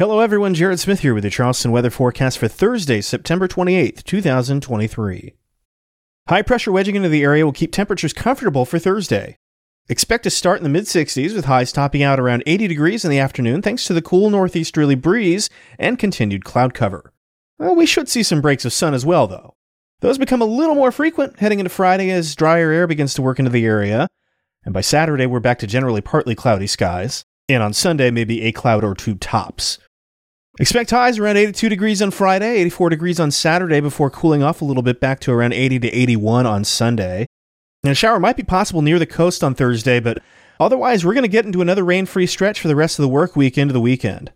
Hello, everyone. Jared Smith here with the Charleston weather forecast for Thursday, September 28th, 2023. High pressure wedging into the area will keep temperatures comfortable for Thursday. Expect to start in the mid 60s with highs topping out around 80 degrees in the afternoon thanks to the cool northeasterly breeze and continued cloud cover. Well, we should see some breaks of sun as well, though. Those become a little more frequent heading into Friday as drier air begins to work into the area, and by Saturday we're back to generally partly cloudy skies, and on Sunday maybe a cloud or two tops. Expect highs around 82 degrees on Friday, 84 degrees on Saturday before cooling off a little bit back to around 80 to 81 on Sunday. And a shower might be possible near the coast on Thursday, but otherwise we're going to get into another rain-free stretch for the rest of the work week into the weekend.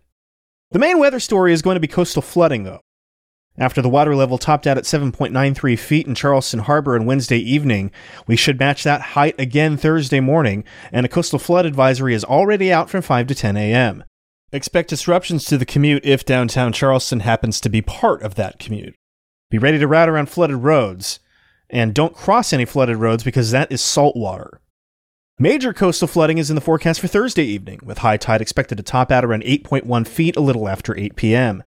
The main weather story is going to be coastal flooding though. After the water level topped out at 7.93 feet in Charleston Harbor on Wednesday evening, we should match that height again Thursday morning, and a coastal flood advisory is already out from 5 to 10 a.m. Expect disruptions to the commute if downtown Charleston happens to be part of that commute. Be ready to route around flooded roads, and don't cross any flooded roads because that is salt water. Major coastal flooding is in the forecast for Thursday evening, with high tide expected to top out around 8.1 feet a little after 8 p.m.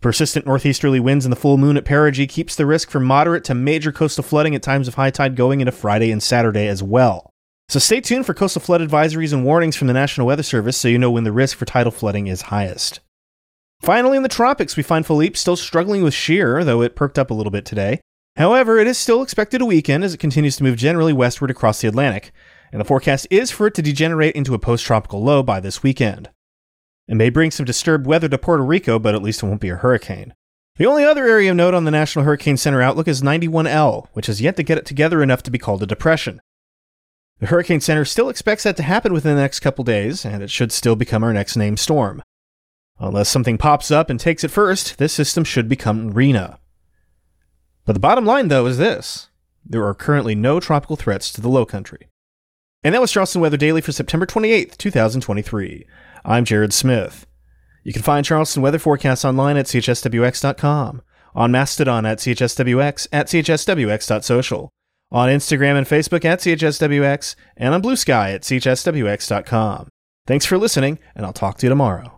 Persistent northeasterly winds and the full moon at perigee keeps the risk for moderate to major coastal flooding at times of high tide going into Friday and Saturday as well. So stay tuned for coastal flood advisories and warnings from the National Weather Service so you know when the risk for tidal flooding is highest. Finally, in the tropics, we find Philippe still struggling with shear, though it perked up a little bit today. However, it is still expected to weaken as it continues to move generally westward across the Atlantic, and the forecast is for it to degenerate into a post tropical low by this weekend. It may bring some disturbed weather to Puerto Rico, but at least it won't be a hurricane. The only other area of note on the National Hurricane Center outlook is 91L, which has yet to get it together enough to be called a depression. The Hurricane Center still expects that to happen within the next couple days, and it should still become our next named storm. Unless something pops up and takes it first, this system should become Rina. But the bottom line, though, is this there are currently no tropical threats to the low country. And that was Charleston Weather Daily for September 28th, 2023. I'm Jared Smith. You can find Charleston weather forecasts online at chswx.com, on Mastodon at chswx, at chswx.social, on Instagram and Facebook at CHSWX, and on Bluesky at CHSWX.com. Thanks for listening, and I'll talk to you tomorrow.